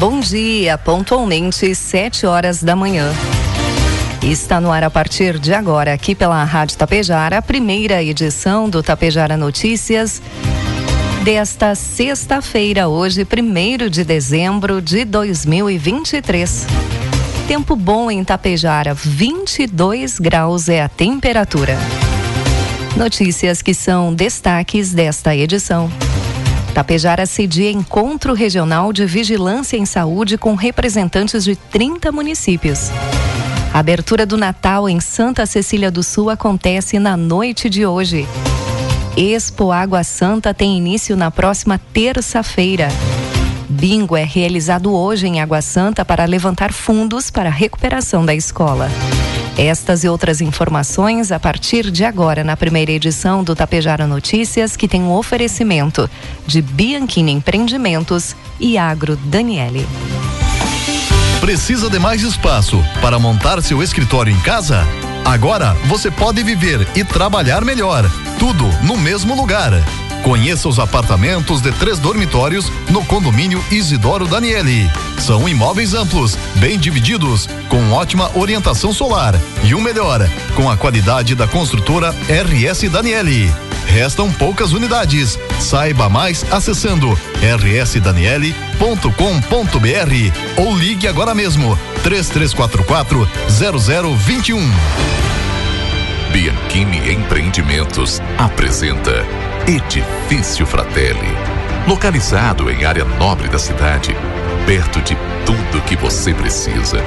Bom dia, pontualmente sete horas da manhã. Está no ar a partir de agora, aqui pela Rádio Tapejara, a primeira edição do Tapejara Notícias desta sexta-feira, hoje, 1 de dezembro de 2023. Tempo bom em Tapejara, 22 graus é a temperatura. Notícias que são destaques desta edição. Tapejara cedia encontro regional de vigilância em saúde com representantes de 30 municípios. A abertura do Natal em Santa Cecília do Sul acontece na noite de hoje. Expo Água Santa tem início na próxima terça-feira. Bingo é realizado hoje em Água Santa para levantar fundos para a recuperação da escola. Estas e outras informações a partir de agora na primeira edição do Tapejara Notícias, que tem um oferecimento de Bianchini Empreendimentos e Agro Daniele. Precisa de mais espaço para montar seu escritório em casa? Agora você pode viver e trabalhar melhor, tudo no mesmo lugar. Conheça os apartamentos de três dormitórios no condomínio Isidoro Daniele. São imóveis amplos, bem divididos, com ótima orientação solar e o melhor, com a qualidade da construtora RS Daniele. Restam poucas unidades. Saiba mais acessando rsdaniele.com.br ou ligue agora mesmo 3344 0021. Bianchini Empreendimentos apresenta Edifício Fratelli. Localizado em área nobre da cidade, perto de tudo que você precisa,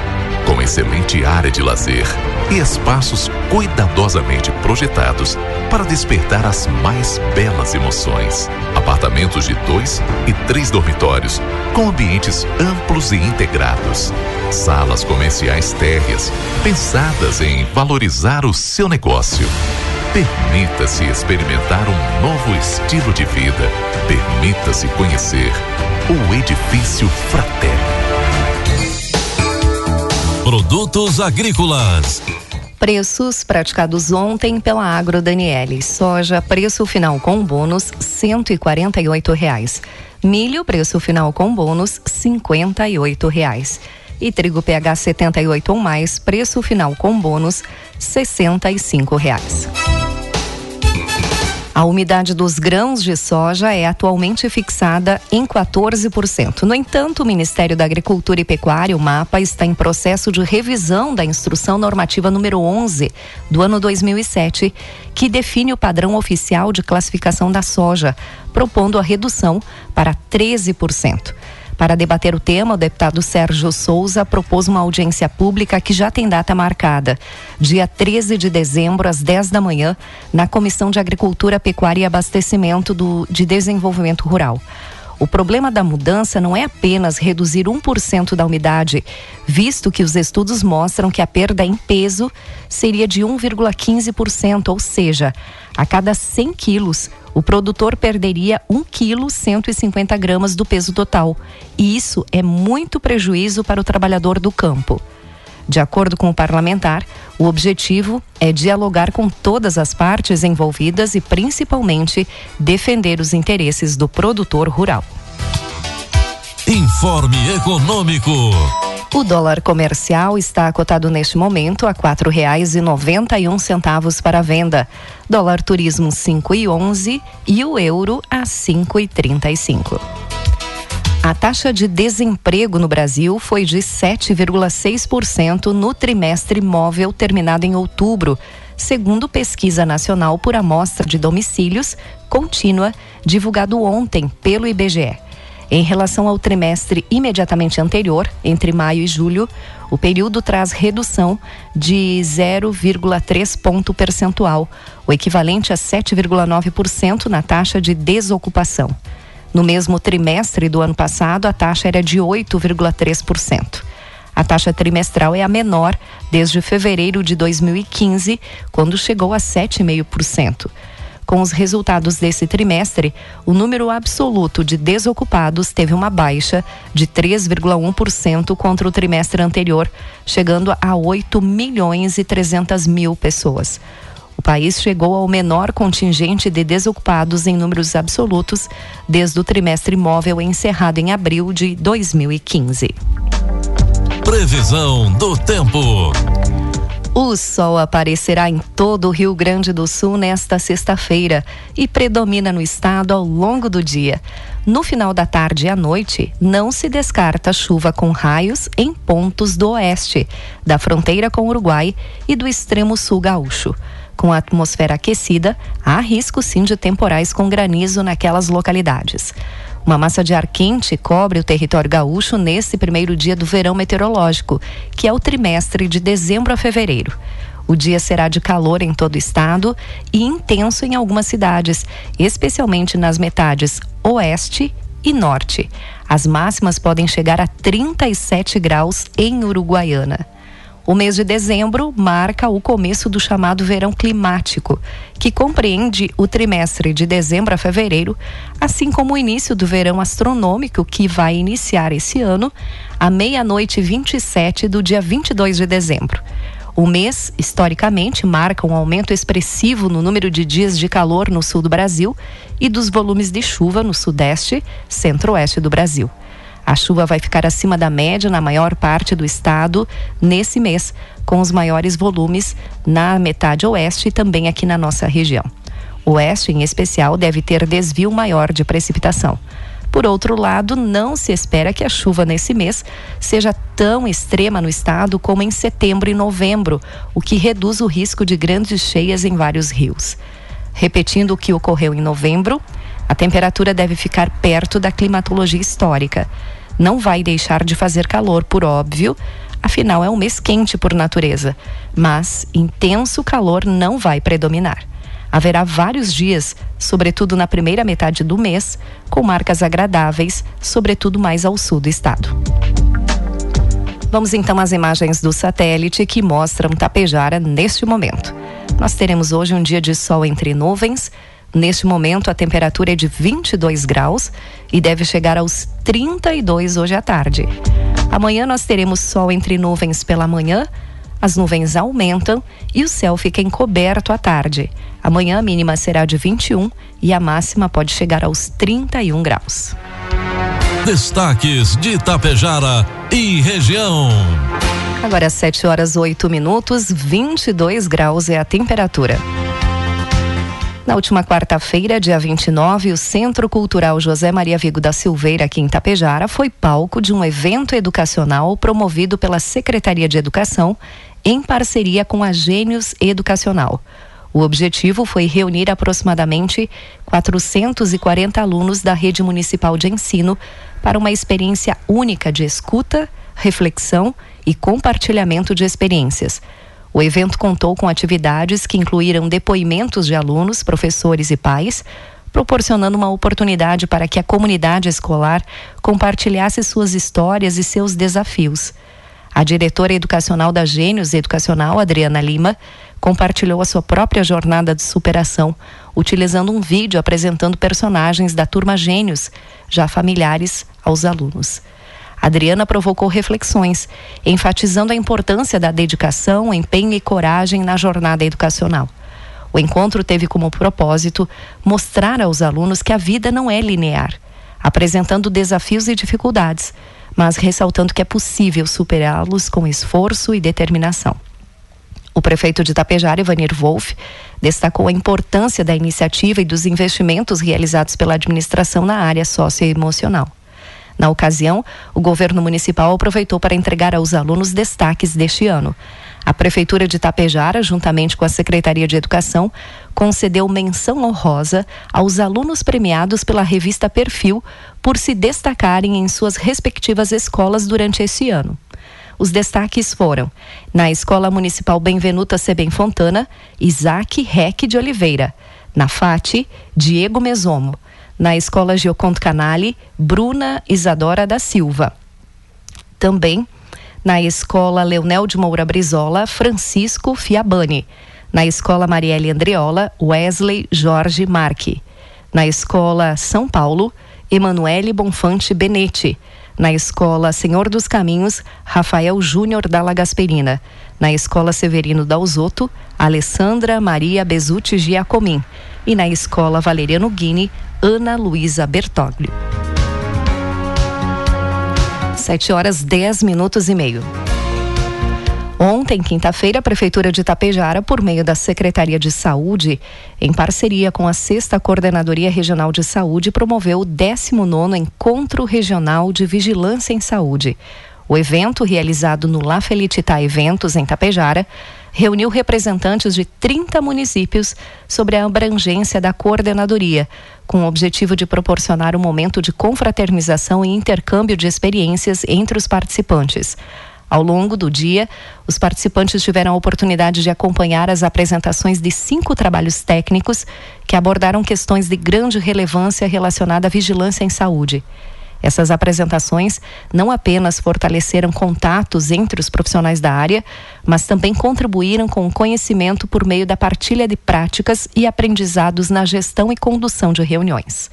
com excelente área de lazer e espaços cuidadosamente projetados para despertar as mais belas emoções. Apartamentos de dois e três dormitórios, com ambientes amplos e integrados. Salas comerciais térreas, pensadas em valorizar o seu negócio. Permita-se experimentar um novo estilo de vida. Permita-se conhecer o Edifício Fratelli. Produtos agrícolas. Preços praticados ontem pela Agro Daniele. Soja, preço final com bônus, cento e quarenta e oito reais. Milho, preço final com bônus, cinquenta e oito reais. E trigo PH 78 ou mais, preço final com bônus, sessenta e cinco reais. A umidade dos grãos de soja é atualmente fixada em 14%. No entanto, o Ministério da Agricultura e Pecuária, o MAPA, está em processo de revisão da instrução normativa número 11 do ano 2007, que define o padrão oficial de classificação da soja, propondo a redução para 13%. Para debater o tema, o deputado Sérgio Souza propôs uma audiência pública que já tem data marcada, dia 13 de dezembro, às 10 da manhã, na Comissão de Agricultura, Pecuária e Abastecimento do, de Desenvolvimento Rural. O problema da mudança não é apenas reduzir 1% da umidade, visto que os estudos mostram que a perda em peso seria de 1,15%, ou seja, a cada 100 quilos, o produtor perderia 1 quilo 150 gramas do peso total. E isso é muito prejuízo para o trabalhador do campo. De acordo com o parlamentar, o objetivo é dialogar com todas as partes envolvidas e, principalmente, defender os interesses do produtor rural. Informe Econômico. O dólar comercial está cotado neste momento a quatro reais e noventa e um centavos para venda. Dólar turismo cinco e onze e o euro a cinco e trinta e cinco. A taxa de desemprego no Brasil foi de 7,6% no trimestre móvel terminado em outubro, segundo pesquisa nacional por amostra de domicílios contínua divulgado ontem pelo IBGE. Em relação ao trimestre imediatamente anterior, entre maio e julho, o período traz redução de 0,3 ponto percentual, o equivalente a 7,9% na taxa de desocupação. No mesmo trimestre do ano passado, a taxa era de 8,3%. A taxa trimestral é a menor desde fevereiro de 2015, quando chegou a 7,5%. Com os resultados desse trimestre, o número absoluto de desocupados teve uma baixa de 3,1% contra o trimestre anterior, chegando a 8 milhões e 300 mil pessoas. O país chegou ao menor contingente de desocupados em números absolutos desde o trimestre móvel encerrado em abril de 2015. Previsão do tempo. O sol aparecerá em todo o Rio Grande do Sul nesta sexta-feira e predomina no estado ao longo do dia. No final da tarde e à noite, não se descarta chuva com raios em pontos do oeste, da fronteira com o Uruguai e do extremo sul gaúcho. Com a atmosfera aquecida, há risco sim de temporais com granizo naquelas localidades. Uma massa de ar quente cobre o território gaúcho nesse primeiro dia do verão meteorológico, que é o trimestre de dezembro a fevereiro. O dia será de calor em todo o estado e intenso em algumas cidades, especialmente nas metades oeste e norte. As máximas podem chegar a 37 graus em Uruguaiana. O mês de dezembro marca o começo do chamado verão climático, que compreende o trimestre de dezembro a fevereiro, assim como o início do verão astronômico, que vai iniciar esse ano, à meia-noite 27 do dia 22 de dezembro. O mês, historicamente, marca um aumento expressivo no número de dias de calor no sul do Brasil e dos volumes de chuva no sudeste, centro-oeste do Brasil. A chuva vai ficar acima da média na maior parte do estado nesse mês, com os maiores volumes na metade oeste e também aqui na nossa região. O oeste, em especial, deve ter desvio maior de precipitação. Por outro lado, não se espera que a chuva nesse mês seja tão extrema no estado como em setembro e novembro, o que reduz o risco de grandes cheias em vários rios. Repetindo o que ocorreu em novembro, a temperatura deve ficar perto da climatologia histórica não vai deixar de fazer calor, por óbvio, afinal é um mês quente por natureza, mas intenso calor não vai predominar. Haverá vários dias, sobretudo na primeira metade do mês, com marcas agradáveis, sobretudo mais ao sul do estado. Vamos então às imagens do satélite que mostram Tapejara neste momento. Nós teremos hoje um dia de sol entre nuvens, Neste momento, a temperatura é de 22 graus e deve chegar aos 32 hoje à tarde. Amanhã nós teremos sol entre nuvens pela manhã, as nuvens aumentam e o céu fica encoberto à tarde. Amanhã a mínima será de 21 e a máxima pode chegar aos 31 graus. Destaques de Itapejara e região. Agora 7 horas 8 minutos, 22 graus é a temperatura. Na última quarta-feira, dia 29, o Centro Cultural José Maria Vigo da Silveira, aqui em Tapejara, foi palco de um evento educacional promovido pela Secretaria de Educação em parceria com a Gênios Educacional. O objetivo foi reunir aproximadamente 440 alunos da rede municipal de ensino para uma experiência única de escuta, reflexão e compartilhamento de experiências o evento contou com atividades que incluíram depoimentos de alunos, professores e pais, proporcionando uma oportunidade para que a comunidade escolar compartilhasse suas histórias e seus desafios. A diretora educacional da Gênios Educacional, Adriana Lima, compartilhou a sua própria jornada de superação, utilizando um vídeo apresentando personagens da turma Gênios, já familiares aos alunos. Adriana provocou reflexões, enfatizando a importância da dedicação, empenho e coragem na jornada educacional. O encontro teve como propósito mostrar aos alunos que a vida não é linear, apresentando desafios e dificuldades, mas ressaltando que é possível superá-los com esforço e determinação. O prefeito de Itapejara, Ivanir Wolff, destacou a importância da iniciativa e dos investimentos realizados pela administração na área socioemocional. Na ocasião, o governo municipal aproveitou para entregar aos alunos destaques deste ano. A Prefeitura de Tapejara, juntamente com a Secretaria de Educação, concedeu menção honrosa aos alunos premiados pela revista Perfil por se destacarem em suas respectivas escolas durante esse ano. Os destaques foram: na Escola Municipal Benvenuta Sebem Fontana, Isaac Reck de Oliveira. Na FATE, Diego Mesomo. Na Escola Gioconto Canali, Bruna Isadora da Silva. Também na Escola Leonel de Moura Brizola, Francisco Fiabani. Na Escola Marielle Andreola, Wesley Jorge Marque. Na Escola São Paulo, Emanuele Bonfante Benetti. Na Escola Senhor dos Caminhos, Rafael Júnior Dalla Gasperina. Na Escola Severino Dalzotto, Alessandra Maria Bezutti Giacomim. E na Escola Valeriano Guini, Ana Luísa Bertoglio. 7 horas 10 minutos e meio. Ontem, quinta-feira, a Prefeitura de Itapejara, por meio da Secretaria de Saúde, em parceria com a Sexta Coordenadoria Regional de Saúde, promoveu o 19 Encontro Regional de Vigilância em Saúde. O evento, realizado no La Felicità Eventos, em Tapejara, reuniu representantes de 30 municípios sobre a abrangência da coordenadoria, com o objetivo de proporcionar um momento de confraternização e intercâmbio de experiências entre os participantes. Ao longo do dia, os participantes tiveram a oportunidade de acompanhar as apresentações de cinco trabalhos técnicos que abordaram questões de grande relevância relacionada à vigilância em saúde. Essas apresentações não apenas fortaleceram contatos entre os profissionais da área, mas também contribuíram com o conhecimento por meio da partilha de práticas e aprendizados na gestão e condução de reuniões.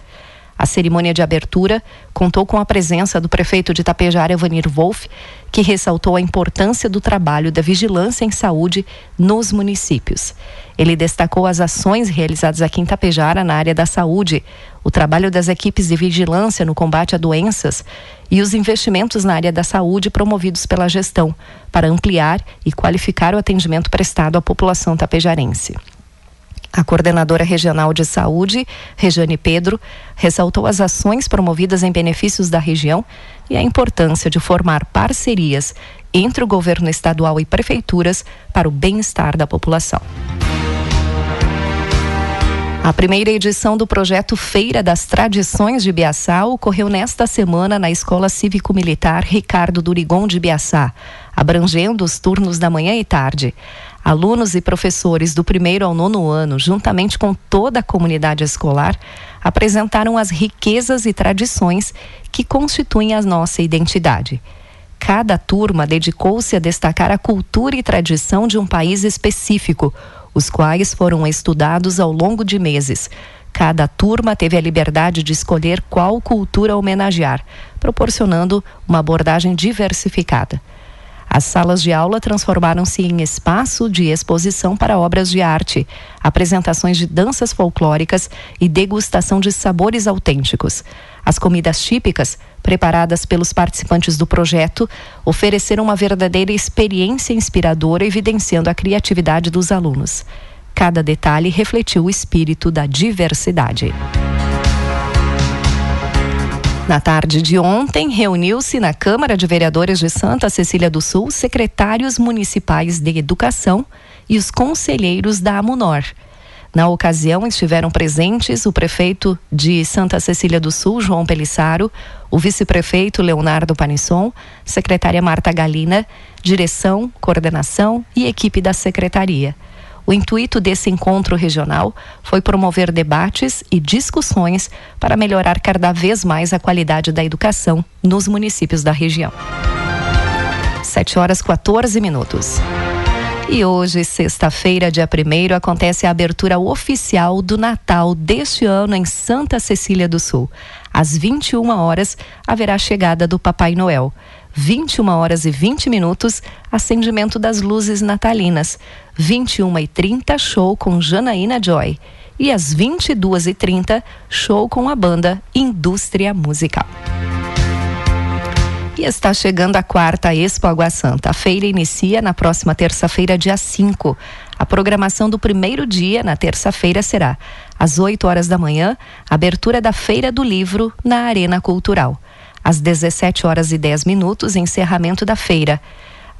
A cerimônia de abertura contou com a presença do prefeito de Tapejara, Evanir Wolff, que ressaltou a importância do trabalho da vigilância em saúde nos municípios. Ele destacou as ações realizadas aqui em Tapejara na área da saúde, o trabalho das equipes de vigilância no combate a doenças e os investimentos na área da saúde promovidos pela gestão para ampliar e qualificar o atendimento prestado à população tapejarense. A coordenadora regional de saúde, Rejane Pedro, ressaltou as ações promovidas em benefícios da região e a importância de formar parcerias entre o governo estadual e prefeituras para o bem-estar da população. A primeira edição do projeto Feira das Tradições de Biaçá ocorreu nesta semana na Escola Cívico-Militar Ricardo Durigon de Biaçá, abrangendo os turnos da manhã e tarde. Alunos e professores do primeiro ao nono ano, juntamente com toda a comunidade escolar, apresentaram as riquezas e tradições que constituem a nossa identidade. Cada turma dedicou-se a destacar a cultura e tradição de um país específico, os quais foram estudados ao longo de meses. Cada turma teve a liberdade de escolher qual cultura homenagear, proporcionando uma abordagem diversificada. As salas de aula transformaram-se em espaço de exposição para obras de arte, apresentações de danças folclóricas e degustação de sabores autênticos. As comidas típicas, preparadas pelos participantes do projeto, ofereceram uma verdadeira experiência inspiradora, evidenciando a criatividade dos alunos. Cada detalhe refletiu o espírito da diversidade. Na tarde de ontem, reuniu-se na Câmara de Vereadores de Santa Cecília do Sul secretários municipais de educação e os conselheiros da AMUNOR. Na ocasião, estiveram presentes o prefeito de Santa Cecília do Sul, João Pelissaro, o vice-prefeito Leonardo Panisson, secretária Marta Galina, direção, coordenação e equipe da secretaria. O intuito desse encontro regional foi promover debates e discussões para melhorar cada vez mais a qualidade da educação nos municípios da região. 7 horas 14 minutos. E hoje, sexta-feira, dia 1 acontece a abertura oficial do Natal deste ano em Santa Cecília do Sul. Às 21 horas, haverá a chegada do Papai Noel. 21 horas e 20 minutos, acendimento das luzes natalinas. 21 e 30 show com Janaína Joy. E às 22 e 30 show com a banda Indústria Musical. E está chegando a quarta Expo Água Santa. A feira inicia na próxima terça-feira, dia 5. A programação do primeiro dia, na terça-feira, será às 8 horas da manhã, abertura da Feira do Livro na Arena Cultural. Às 17 horas e 10 minutos, encerramento da feira.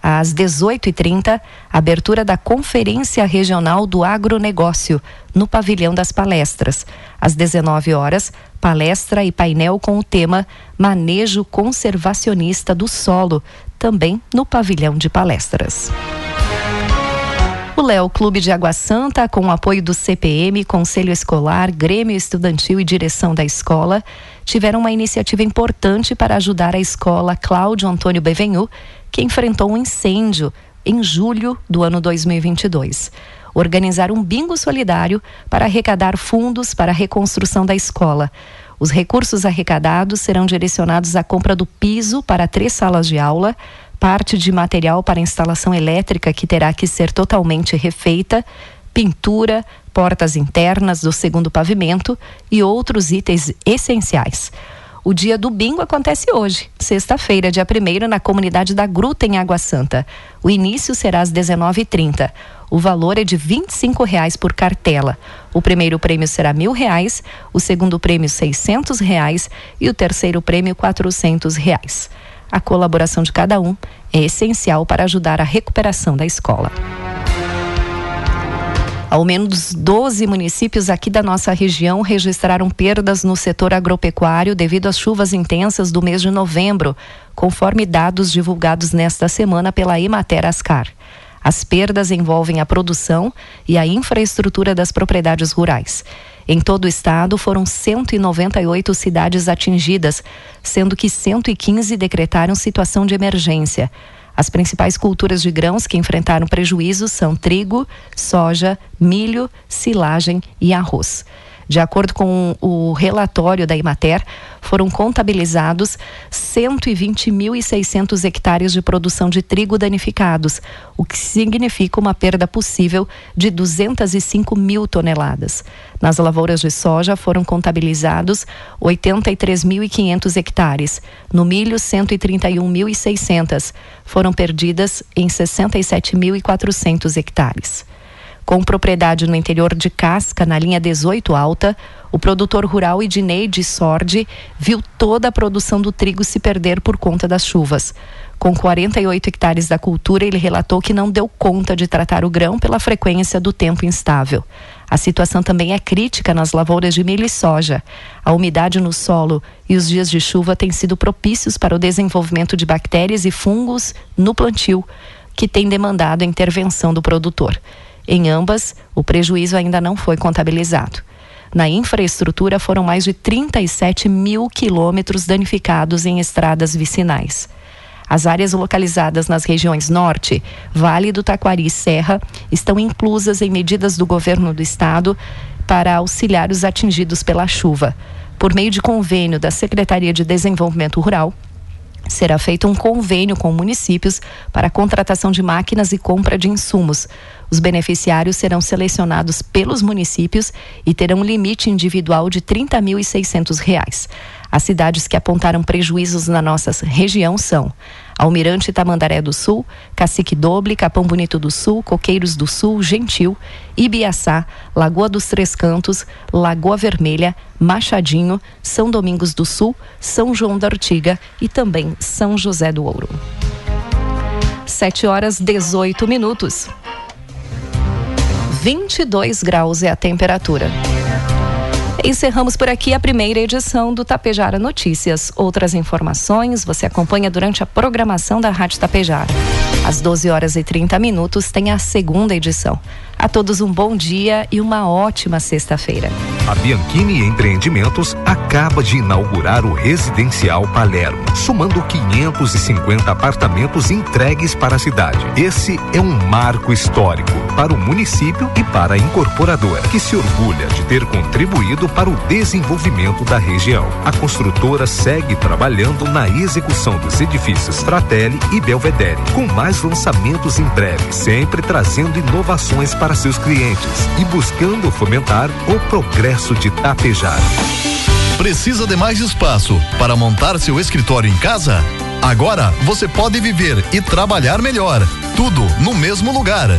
Às 18h30, abertura da Conferência Regional do Agronegócio, no Pavilhão das Palestras. Às 19 horas, palestra e painel com o tema Manejo Conservacionista do Solo, também no Pavilhão de Palestras. O Léo Clube de Água Santa, com o apoio do CPM, Conselho Escolar, Grêmio Estudantil e direção da escola, tiveram uma iniciativa importante para ajudar a escola Cláudio Antônio Bevenhu, que enfrentou um incêndio em julho do ano 2022. Organizar um bingo solidário para arrecadar fundos para a reconstrução da escola. Os recursos arrecadados serão direcionados à compra do piso para três salas de aula, parte de material para instalação elétrica que terá que ser totalmente refeita, pintura, portas internas do segundo pavimento e outros itens essenciais. O dia do bingo acontece hoje, sexta-feira, dia 1 na comunidade da Gruta, em Água Santa. O início será às 19h30. O valor é de 25 reais por cartela. O primeiro prêmio será mil reais, o segundo prêmio seiscentos reais e o terceiro prêmio quatrocentos reais. A colaboração de cada um é essencial para ajudar a recuperação da escola. Ao menos 12 municípios aqui da nossa região registraram perdas no setor agropecuário devido às chuvas intensas do mês de novembro, conforme dados divulgados nesta semana pela Emater Ascar. As perdas envolvem a produção e a infraestrutura das propriedades rurais. Em todo o estado, foram 198 cidades atingidas, sendo que 115 decretaram situação de emergência. As principais culturas de grãos que enfrentaram prejuízos são trigo, soja, milho, silagem e arroz. De acordo com o relatório da Imater, foram contabilizados 120.600 hectares de produção de trigo danificados, o que significa uma perda possível de 205 mil toneladas. Nas lavouras de soja foram contabilizados 83.500 hectares. No milho, 131.600. Foram perdidas em 67.400 hectares. Com propriedade no interior de Casca, na linha 18 Alta, o produtor rural Edneide Sordi viu toda a produção do trigo se perder por conta das chuvas. Com 48 hectares da cultura, ele relatou que não deu conta de tratar o grão pela frequência do tempo instável. A situação também é crítica nas lavouras de milho e soja. A umidade no solo e os dias de chuva têm sido propícios para o desenvolvimento de bactérias e fungos no plantio, que tem demandado a intervenção do produtor. Em ambas, o prejuízo ainda não foi contabilizado. Na infraestrutura, foram mais de 37 mil quilômetros danificados em estradas vicinais. As áreas localizadas nas regiões Norte, Vale do Taquari e Serra estão inclusas em medidas do governo do estado para auxiliar os atingidos pela chuva. Por meio de convênio da Secretaria de Desenvolvimento Rural, será feito um convênio com municípios para a contratação de máquinas e compra de insumos. Os beneficiários serão selecionados pelos municípios e terão um limite individual de R$ 30.600. As cidades que apontaram prejuízos na nossa região são Almirante Tamandaré do Sul, Cacique Doble, Capão Bonito do Sul, Coqueiros do Sul, Gentil, Ibiaçá, Lagoa dos Três Cantos, Lagoa Vermelha, Machadinho, São Domingos do Sul, São João da Ortiga e também São José do Ouro. 7 horas 18 minutos. 22 graus é a temperatura. Encerramos por aqui a primeira edição do Tapejara Notícias. Outras informações você acompanha durante a programação da Rádio Tapejara. Às 12 horas e 30 minutos tem a segunda edição. A todos um bom dia e uma ótima sexta-feira. A Bianchini Empreendimentos acaba de inaugurar o Residencial Palermo, somando 550 apartamentos entregues para a cidade. Esse é um marco histórico para o município e para a incorporadora, que se orgulha de ter contribuído para o desenvolvimento da região. A construtora segue trabalhando na execução dos edifícios Fratelli e Belvedere, com mais lançamentos em breve, sempre trazendo inovações para para seus clientes e buscando fomentar o progresso de Tapejar. Precisa de mais espaço para montar seu escritório em casa? Agora você pode viver e trabalhar melhor, tudo no mesmo lugar.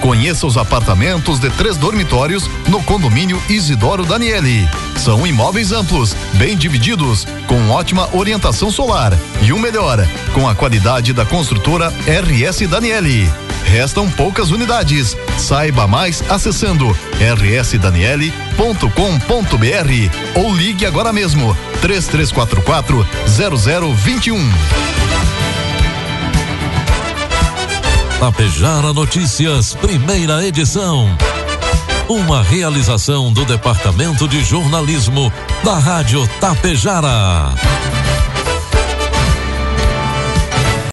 Conheça os apartamentos de três dormitórios no condomínio Isidoro Daniele. São imóveis amplos, bem divididos, com ótima orientação solar e o melhor, com a qualidade da construtora RS Daniele. Restam poucas unidades. Saiba mais acessando rsdaniele.com.br ou ligue agora mesmo 3344 0021. Tapejara Notícias, primeira edição. Uma realização do Departamento de Jornalismo da Rádio Tapejara.